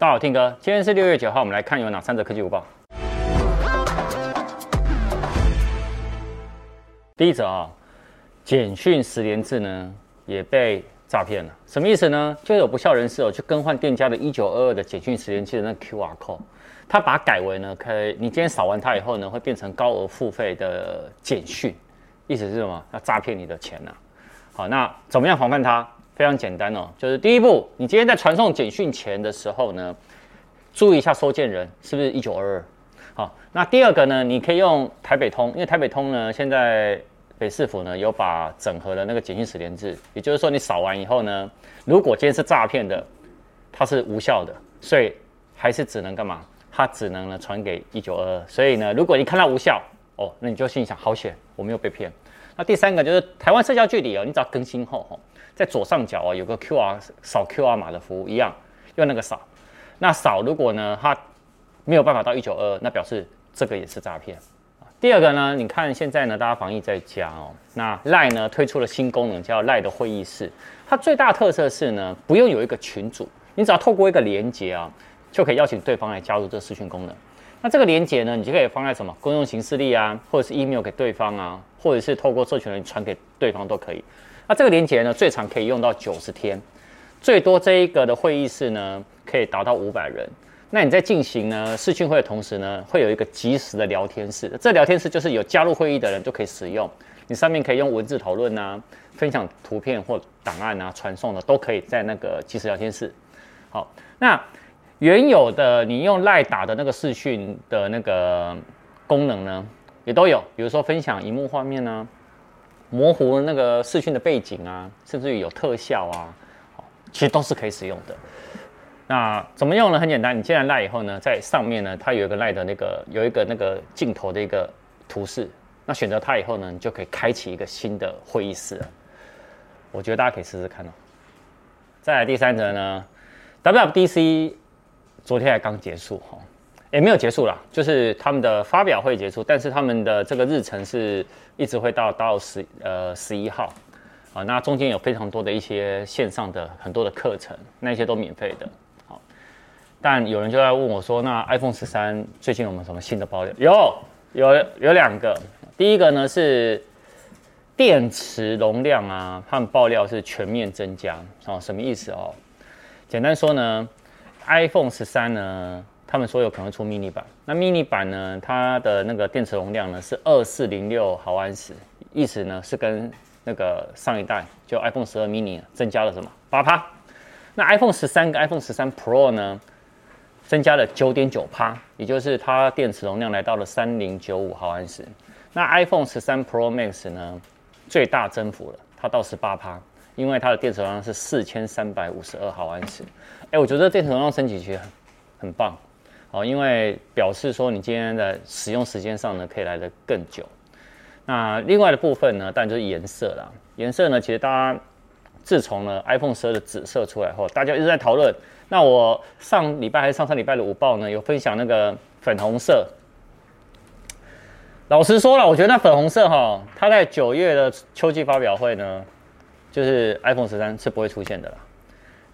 大家好听哥，今天是六月九号，我们来看有哪三则科技午报。第一则啊，简讯十连制呢也被诈骗了，什么意思呢？就有不肖人士哦去更换店家的一九二二的简讯实联制的那 QR code，他把它改为呢，可以你今天扫完它以后呢，会变成高额付费的简讯，意思是什么？要诈骗你的钱呐、啊。好，那怎么样防范它？非常简单哦，就是第一步，你今天在传送简讯前的时候呢，注意一下收件人是不是一九二二。好，那第二个呢，你可以用台北通，因为台北通呢，现在北市府呢有把整合的那个简讯实联制，也就是说你扫完以后呢，如果今天是诈骗的，它是无效的，所以还是只能干嘛？它只能呢传给一九二二。所以呢，如果你看到无效哦，那你就心想好险，我没有被骗。那第三个就是台湾社交距离哦，你只要更新后哦。在左上角啊，有个 QR 扫 QR 码的服务，一样用那个扫。那扫如果呢，它没有办法到一九二，那表示这个也是诈骗。第二个呢，你看现在呢，大家防疫在家哦，那 LINE 呢推出了新功能叫 LINE 的会议室。它最大特色是呢，不用有一个群组，你只要透过一个连接啊，就可以邀请对方来加入这视讯功能。那这个连接呢，你就可以放在什么公用形式里啊，或者是 email 给对方啊，或者是透过社群人传给对方都可以。那这个连接呢，最长可以用到九十天，最多这一个的会议室呢，可以达到五百人。那你在进行呢视讯会的同时呢，会有一个即时的聊天室。这聊天室就是有加入会议的人就可以使用，你上面可以用文字讨论啊，分享图片或档案啊，传送的都可以在那个即时聊天室。好，那原有的你用赖打的那个视讯的那个功能呢，也都有，比如说分享荧幕画面呢、模糊那个视讯的背景啊，甚至于有特效啊，其实都是可以使用的。那怎么用呢？很简单，你进来赖以后呢，在上面呢，它有一个赖的那个有一个那个镜头的一个图示。那选择它以后呢，你就可以开启一个新的会议室。我觉得大家可以试试看哦。再来第三则呢，WWDC 昨天还刚结束哈。也没有结束啦，就是他们的发表会结束，但是他们的这个日程是一直会到到十呃十一号啊，那中间有非常多的一些线上的很多的课程，那些都免费的。好，但有人就在问我说，那 iPhone 十三最近有没有什么新的爆料？有有有两个，第一个呢是电池容量啊，他们爆料是全面增加哦，什么意思哦？简单说呢，iPhone 十三呢。他们说有可能出 mini 版，那 mini 版呢，它的那个电池容量呢是二四零六毫安时，意思呢是跟那个上一代就 iPhone 十二 mini 增加了什么？八趴，那 iPhone 十三跟 iPhone 十三 Pro 呢增加了九点九趴，也就是它电池容量来到了三零九五毫安时，那 iPhone 十三 Pro Max 呢最大增幅了，它到十八趴，因为它的电池容量是四千三百五十二毫安时，哎，我觉得电池容量升级其实很很棒。哦，因为表示说你今天的使用时间上呢，可以来得更久。那另外的部分呢，当然就是颜色啦。颜色呢，其实大家自从呢 iPhone 十二的紫色出来后，大家一直在讨论。那我上礼拜还是上上礼拜的午报呢，有分享那个粉红色。老实说了，我觉得那粉红色哈，它在九月的秋季发表会呢，就是 iPhone 十三是不会出现的啦。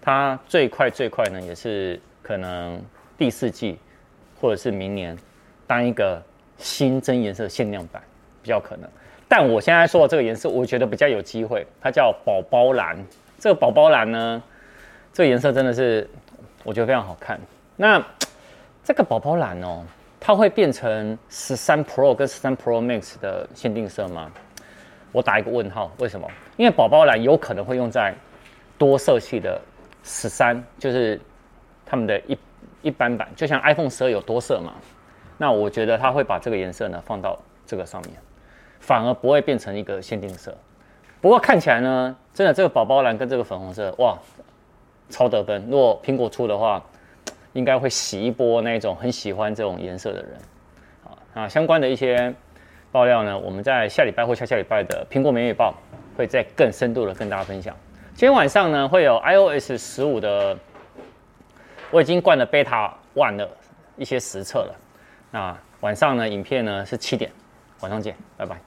它最快最快呢，也是可能第四季。或者是明年当一个新增颜色限量版比较可能，但我现在说的这个颜色，我觉得比较有机会，它叫宝宝蓝。这个宝宝蓝呢，这个颜色真的是我觉得非常好看。那这个宝宝蓝哦，它会变成十三 Pro 跟十三 Pro Max 的限定色吗？我打一个问号。为什么？因为宝宝蓝有可能会用在多色系的十三，就是他们的一。一般版就像 iPhone 十二有多色嘛，那我觉得它会把这个颜色呢放到这个上面，反而不会变成一个限定色。不过看起来呢，真的这个宝宝蓝跟这个粉红色，哇，超得分。如果苹果出的话，应该会洗一波那种很喜欢这种颜色的人。好，那相关的一些爆料呢，我们在下礼拜或下下礼拜的苹果每月报会再更深度的跟大家分享。今天晚上呢，会有 iOS 十五的。我已经灌了 Beta One 的一些实测了。那晚上呢，影片呢是七点，晚上见，拜拜。